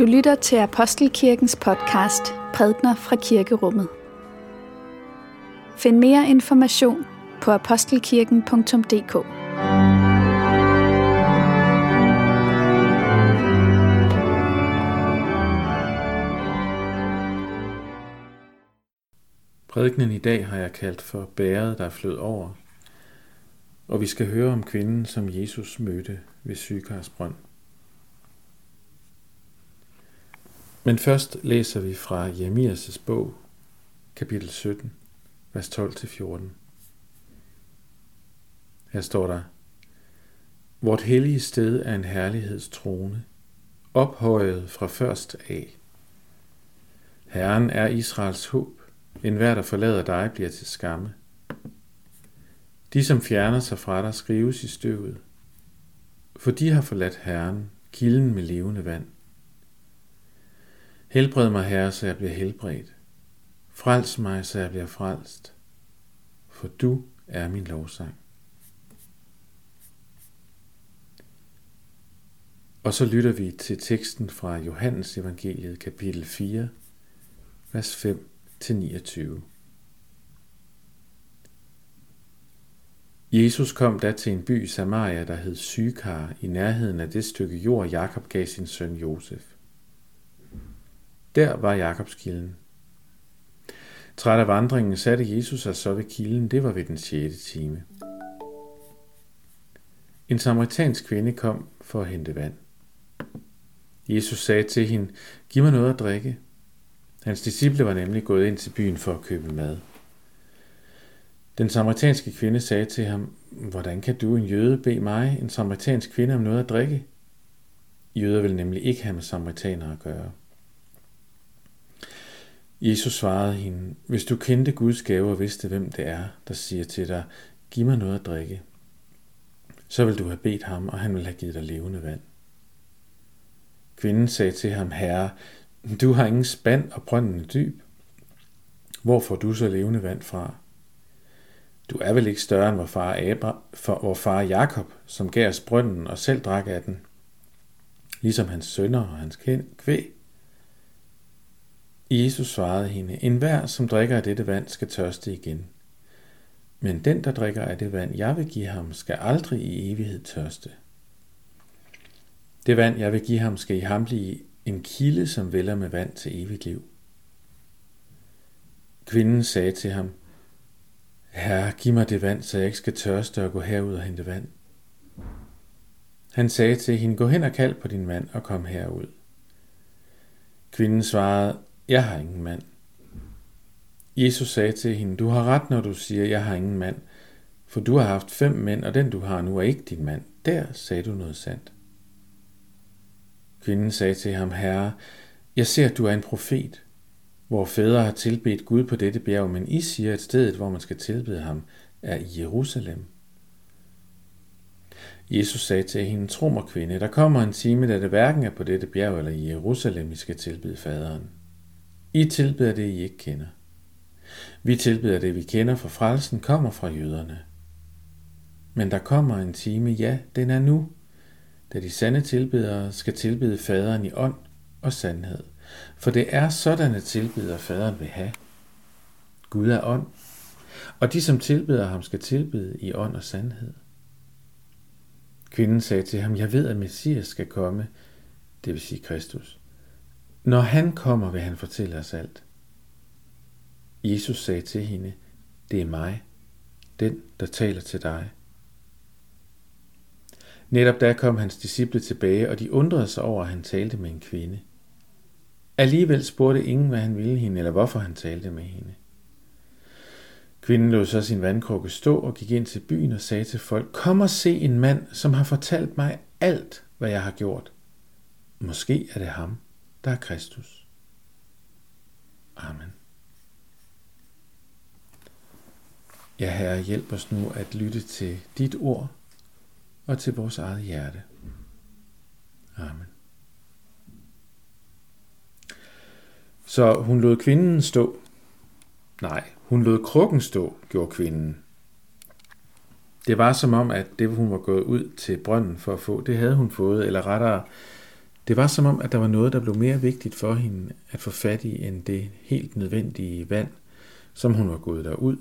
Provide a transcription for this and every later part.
Du lytter til Apostelkirkens podcast Prædner fra Kirkerummet. Find mere information på apostelkirken.dk. Prædikenen i dag har jeg kaldt for bæret, der flød over, og vi skal høre om kvinden, som Jesus mødte ved Sykarsbrønd. Men først læser vi fra Jeremias' bog, kapitel 17, vers 12-14. Her står der, Vort hellige sted er en herlighedstrone, ophøjet fra først af. Herren er Israels håb, en hver, der forlader dig, bliver til skamme. De, som fjerner sig fra dig, skrives i støvet, for de har forladt Herren, kilden med levende vand. Helbred mig, Herre, så jeg bliver helbredt. Frels mig, så jeg bliver frelst. For du er min lovsang. Og så lytter vi til teksten fra Johannes evangeliet kapitel 4, vers 5 til 29. Jesus kom da til en by i Samaria, der hed Sykar, i nærheden af det stykke jord, Jakob gav sin søn Josef. Der var Jakobs kilden. Træt af vandringen satte Jesus sig så ved kilden. Det var ved den 6. time. En samaritansk kvinde kom for at hente vand. Jesus sagde til hende, giv mig noget at drikke. Hans disciple var nemlig gået ind til byen for at købe mad. Den samaritanske kvinde sagde til ham, hvordan kan du, en jøde, bede mig, en samaritansk kvinde, om noget at drikke? Jøder vil nemlig ikke have med samaritanere at gøre. Jesus svarede hende, hvis du kendte Guds gave og vidste, hvem det er, der siger til dig, giv mig noget at drikke, så vil du have bedt ham, og han vil have givet dig levende vand. Kvinden sagde til ham, Herre, du har ingen spand og brønden er dyb. Hvor får du så levende vand fra? Du er vel ikke større end vor far, Abra, for vor far Jakob, som gav os brønden og selv drak af den, ligesom hans sønner og hans kvæg. Jesus svarede hende, En hver, som drikker af dette vand, skal tørste igen. Men den, der drikker af det vand, jeg vil give ham, skal aldrig i evighed tørste. Det vand, jeg vil give ham, skal i ham blive en kilde, som vælger med vand til evigt liv. Kvinden sagde til ham, Herre, giv mig det vand, så jeg ikke skal tørste og gå herud og hente vand. Han sagde til hende, gå hen og kald på din mand og kom herud. Kvinden svarede, jeg har ingen mand. Jesus sagde til hende, du har ret, når du siger, jeg har ingen mand, for du har haft fem mænd, og den du har nu er ikke din mand. Der sagde du noget sandt. Kvinden sagde til ham, Herre, jeg ser, at du er en profet. Hvor fædre har tilbedt Gud på dette bjerg, men I siger, at stedet, hvor man skal tilbede ham, er i Jerusalem. Jesus sagde til hende, tro mig kvinde, der kommer en time, da det hverken er på dette bjerg eller i Jerusalem, I skal tilbede faderen. I tilbeder det, I ikke kender. Vi tilbeder det, vi kender, for frelsen kommer fra jøderne. Men der kommer en time, ja, den er nu, da de sande tilbedere skal tilbede faderen i ånd og sandhed. For det er sådanne tilbedere, faderen vil have. Gud er ånd, og de, som tilbeder ham, skal tilbede i ånd og sandhed. Kvinden sagde til ham, jeg ved, at Messias skal komme, det vil sige Kristus. Når han kommer, vil han fortælle os alt. Jesus sagde til hende, det er mig, den, der taler til dig. Netop da kom hans disciple tilbage, og de undrede sig over, at han talte med en kvinde. Alligevel spurgte ingen, hvad han ville hende, eller hvorfor han talte med hende. Kvinden lod så sin vandkrukke stå og gik ind til byen og sagde til folk, kom og se en mand, som har fortalt mig alt, hvad jeg har gjort. Måske er det ham der er Kristus. Amen. Ja, Herre, hjælp os nu at lytte til dit ord og til vores eget hjerte. Amen. Så hun lod kvinden stå. Nej, hun lod krukken stå, gjorde kvinden. Det var som om, at det hun var gået ud til brønden for at få, det havde hun fået, eller rettere, det var som om, at der var noget, der blev mere vigtigt for hende at få fat i, end det helt nødvendige vand, som hun var gået derud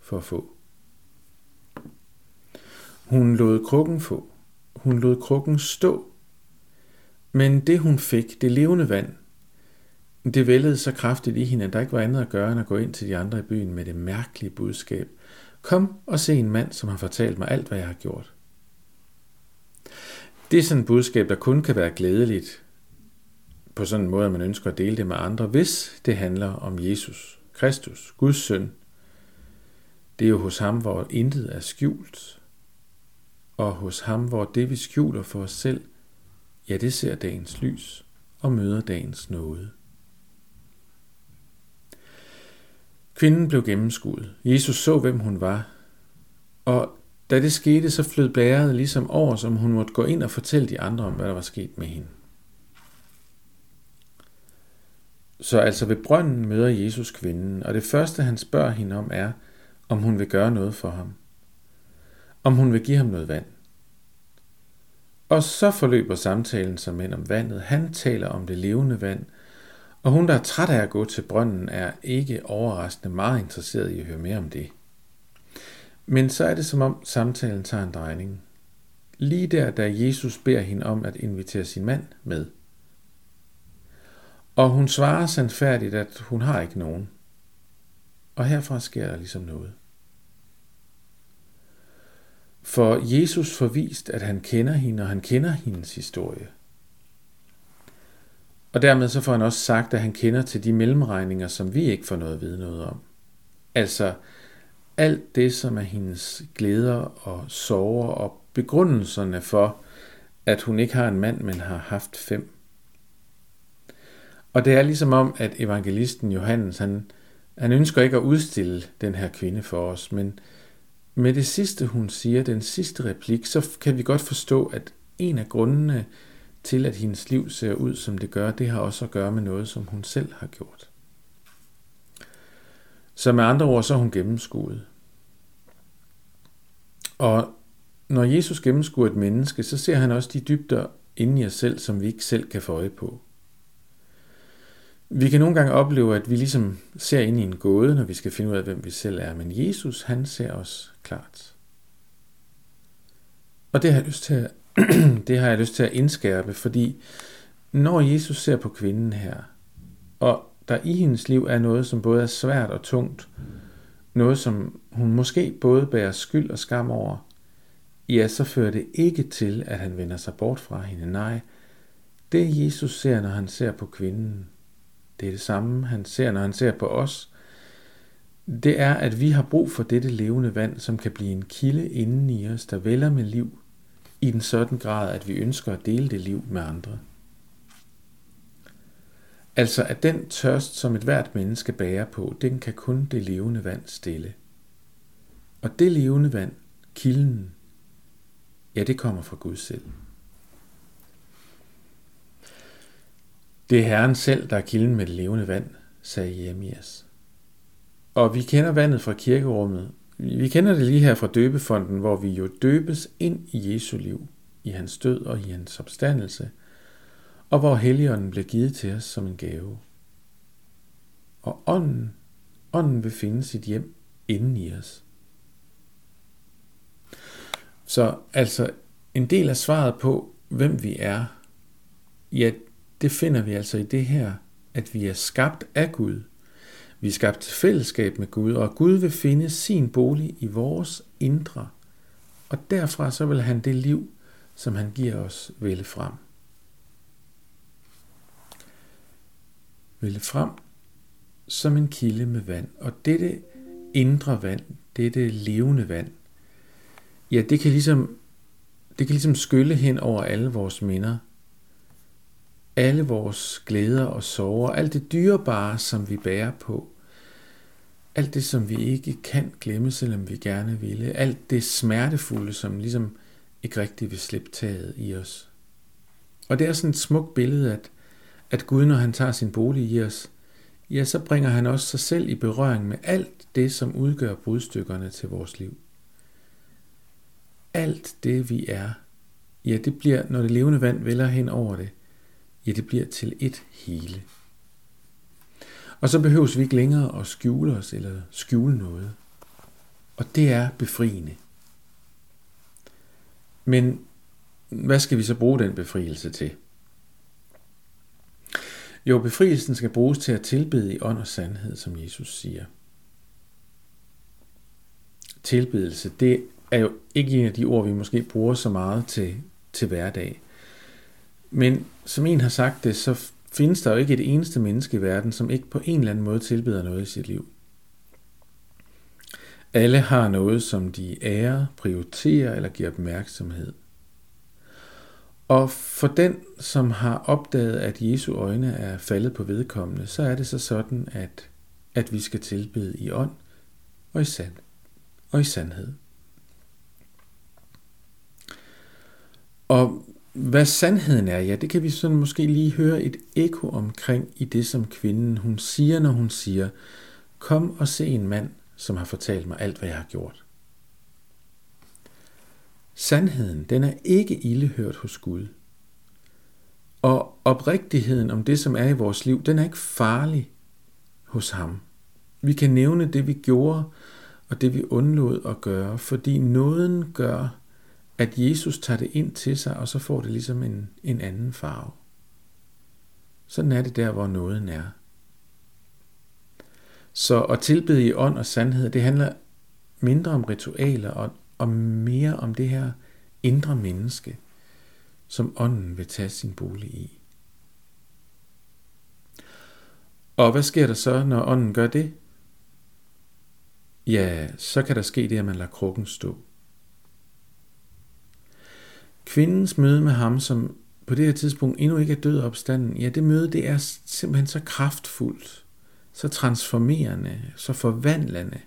for at få. Hun lod krukken få. Hun lod krukken stå. Men det hun fik, det levende vand, det vældede så kraftigt i hende, at der ikke var andet at gøre, end at gå ind til de andre i byen med det mærkelige budskab. Kom og se en mand, som har fortalt mig alt, hvad jeg har gjort. Det er sådan et budskab, der kun kan være glædeligt på sådan en måde, at man ønsker at dele det med andre, hvis det handler om Jesus, Kristus, Guds søn. Det er jo hos ham, hvor intet er skjult, og hos ham, hvor det vi skjuler for os selv, ja, det ser dagens lys og møder dagens nåde. Kvinden blev gennemskuet. Jesus så, hvem hun var. Og da det skete, så flød blæret ligesom over, som hun måtte gå ind og fortælle de andre om, hvad der var sket med hende. Så altså ved brønden møder Jesus kvinden, og det første han spørger hende om er, om hun vil gøre noget for ham. Om hun vil give ham noget vand. Og så forløber samtalen som mænd om vandet. Han taler om det levende vand, og hun, der er træt af at gå til brønden, er ikke overraskende meget interesseret i at høre mere om det. Men så er det som om samtalen tager en drejning. Lige der, da Jesus beder hende om at invitere sin mand med. Og hun svarer sandfærdigt, at hun har ikke nogen. Og herfra sker der ligesom noget. For Jesus forvist, at han kender hende, og han kender hendes historie. Og dermed så får han også sagt, at han kender til de mellemregninger, som vi ikke får noget at vide noget om. Altså alt det, som er hendes glæder og sorger og begrundelserne for, at hun ikke har en mand, men har haft fem. Og det er ligesom om, at evangelisten Johannes, han, han ønsker ikke at udstille den her kvinde for os, men med det sidste, hun siger, den sidste replik, så kan vi godt forstå, at en af grundene til, at hendes liv ser ud, som det gør, det har også at gøre med noget, som hun selv har gjort. Så med andre ord, så er hun gennemskuet. Og når Jesus gennemskuer et menneske, så ser han også de dybder inde i os selv, som vi ikke selv kan få øje på. Vi kan nogle gange opleve, at vi ligesom ser ind i en gåde, når vi skal finde ud af, hvem vi selv er, men Jesus, han ser os klart. Og det har jeg lyst til at det har jeg lyst til at indskærpe, fordi når Jesus ser på kvinden her, og der i hendes liv er noget, som både er svært og tungt, noget, som hun måske både bærer skyld og skam over, ja, så fører det ikke til, at han vender sig bort fra hende. Nej, det Jesus ser, når han ser på kvinden, det er det samme, han ser, når han ser på os. Det er, at vi har brug for dette levende vand, som kan blive en kilde inden i os, der vælger med liv, i den sådan grad, at vi ønsker at dele det liv med andre. Altså at den tørst, som et hvert menneske bærer på, den kan kun det levende vand stille. Og det levende vand, kilden, ja, det kommer fra Gud selv. Det er Herren selv, der er kilden med det levende vand, sagde Jeremias. Og vi kender vandet fra kirkerummet, vi kender det lige her fra døbefonden, hvor vi jo døbes ind i Jesu liv, i hans død og i hans opstandelse, og hvor Helligånden bliver givet til os som en gave. Og ånden, ånden vil finde sit hjem inden i os. Så altså en del af svaret på, hvem vi er, ja, det finder vi altså i det her, at vi er skabt af Gud – vi er skabt til fællesskab med Gud, og Gud vil finde sin bolig i vores indre. Og derfra så vil han det liv, som han giver os, vælge frem. Vælge frem som en kilde med vand. Og dette indre vand, dette levende vand, ja, det kan ligesom, det kan ligesom skylle hen over alle vores minder, alle vores glæder og sorger, alt det dyrebare, som vi bærer på, alt det, som vi ikke kan glemme, selvom vi gerne ville, alt det smertefulde, som ligesom ikke rigtig vil slippe taget i os. Og det er sådan et smukt billede, at, at Gud, når han tager sin bolig i os, ja, så bringer han også sig selv i berøring med alt det, som udgør brudstykkerne til vores liv. Alt det, vi er, ja, det bliver, når det levende vand vælger hen over det, ja, det bliver til et hele. Og så behøves vi ikke længere at skjule os eller skjule noget. Og det er befriende. Men hvad skal vi så bruge den befrielse til? Jo, befrielsen skal bruges til at tilbede i ånd og sandhed, som Jesus siger. Tilbedelse, det er jo ikke en af de ord, vi måske bruger så meget til, til hverdag. Men som en har sagt det, så findes der jo ikke et eneste menneske i verden, som ikke på en eller anden måde tilbeder noget i sit liv. Alle har noget, som de ærer, prioriterer eller giver opmærksomhed. Og for den, som har opdaget, at Jesu øjne er faldet på vedkommende, så er det så sådan, at, at vi skal tilbede i ånd og i, sand, og i sandhed. Og hvad sandheden er, ja, det kan vi sådan måske lige høre et ekko omkring i det, som kvinden hun siger, når hun siger, kom og se en mand, som har fortalt mig alt, hvad jeg har gjort. Sandheden, den er ikke ildehørt hos Gud. Og oprigtigheden om det, som er i vores liv, den er ikke farlig hos ham. Vi kan nævne det, vi gjorde, og det vi undlod at gøre, fordi nåden gør, at Jesus tager det ind til sig, og så får det ligesom en, en anden farve. Sådan er det der, hvor nåden er. Så at tilbede i ånd og sandhed, det handler mindre om ritualer og, og mere om det her indre menneske, som ånden vil tage sin bolig i. Og hvad sker der så, når ånden gør det? Ja, så kan der ske det, at man lader krukken stå. Kvindens møde med ham, som på det her tidspunkt endnu ikke er død opstanden, ja, det møde, det er simpelthen så kraftfuldt, så transformerende, så forvandlende,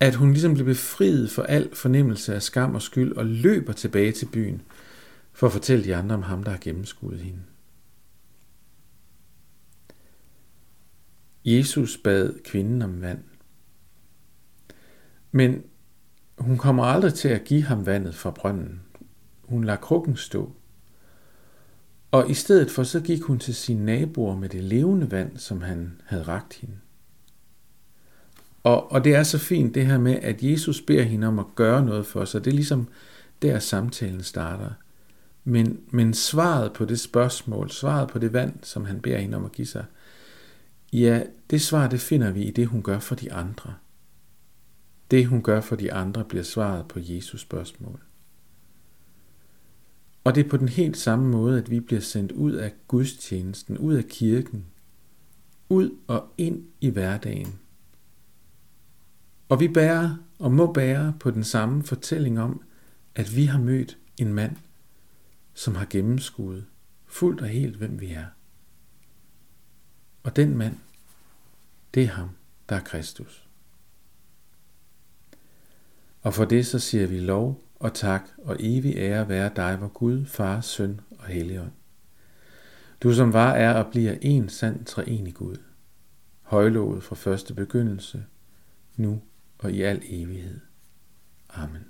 at hun ligesom blev befriet for al fornemmelse af skam og skyld og løber tilbage til byen for at fortælle de andre om ham, der har gennemskuet hende. Jesus bad kvinden om vand. Men hun kommer aldrig til at give ham vandet fra brønden. Hun lader krukken stå. Og i stedet for så gik hun til sine naboer med det levende vand, som han havde ragt hende. Og, og det er så fint det her med, at Jesus beder hende om at gøre noget for sig. Det er ligesom der samtalen starter. Men, men svaret på det spørgsmål, svaret på det vand, som han beder hende om at give sig, ja, det svar, det finder vi i det, hun gør for de andre. Det, hun gør for de andre, bliver svaret på Jesus spørgsmål. Og det er på den helt samme måde, at vi bliver sendt ud af gudstjenesten, ud af kirken, ud og ind i hverdagen. Og vi bærer og må bære på den samme fortælling om, at vi har mødt en mand, som har gennemskuet fuldt og helt, hvem vi er. Og den mand, det er ham, der er Kristus. Og for det så siger vi lov og tak og evig ære være dig, vor Gud, Far, Søn og Helligånd. Du som var, er og bliver en sand treenig Gud, højlovet fra første begyndelse, nu og i al evighed. Amen.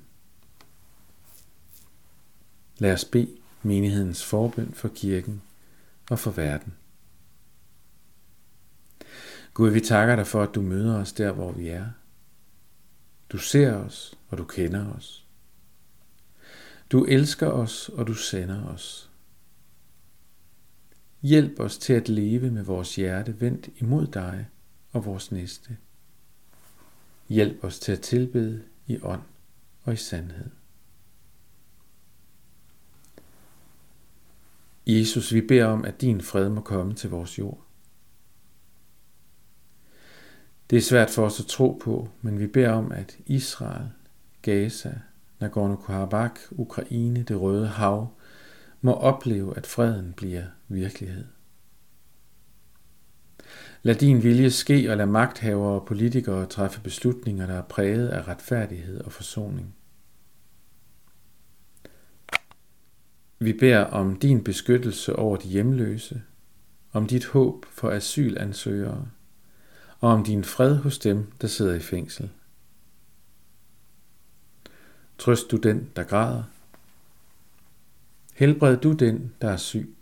Lad os bede menighedens forbøn for kirken og for verden. Gud, vi takker dig for, at du møder os der, hvor vi er. Du ser os, og du kender os. Du elsker os, og du sender os. Hjælp os til at leve med vores hjerte vendt imod dig og vores næste. Hjælp os til at tilbede i ånd og i sandhed. Jesus, vi beder om, at din fred må komme til vores jord. Det er svært for os at tro på, men vi beder om, at Israel, Gaza, Nagorno-Karabakh, Ukraine, det Røde Hav, må opleve, at freden bliver virkelighed. Lad din vilje ske, og lad magthavere og politikere træffe beslutninger, der er præget af retfærdighed og forsoning. Vi beder om din beskyttelse over de hjemløse, om dit håb for asylansøgere, og om din fred hos dem, der sidder i fængsel. Trøst du den, der græder. Helbred du den, der er syg.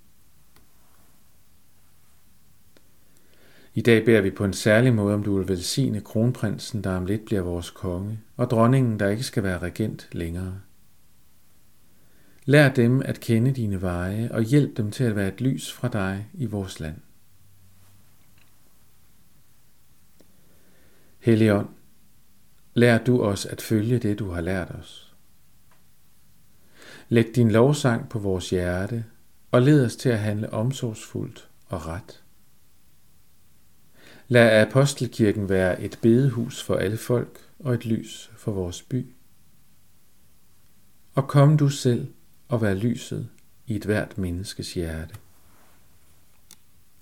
I dag beder vi på en særlig måde, om du vil velsigne kronprinsen, der om lidt bliver vores konge, og dronningen, der ikke skal være regent længere. Lær dem at kende dine veje, og hjælp dem til at være et lys fra dig i vores land. Helligånd, lær du os at følge det, du har lært os. Læg din lovsang på vores hjerte, og led os til at handle omsorgsfuldt og ret. Lad Apostelkirken være et bedehus for alle folk og et lys for vores by. Og kom du selv og vær lyset i et hvert menneskes hjerte.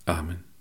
Amen.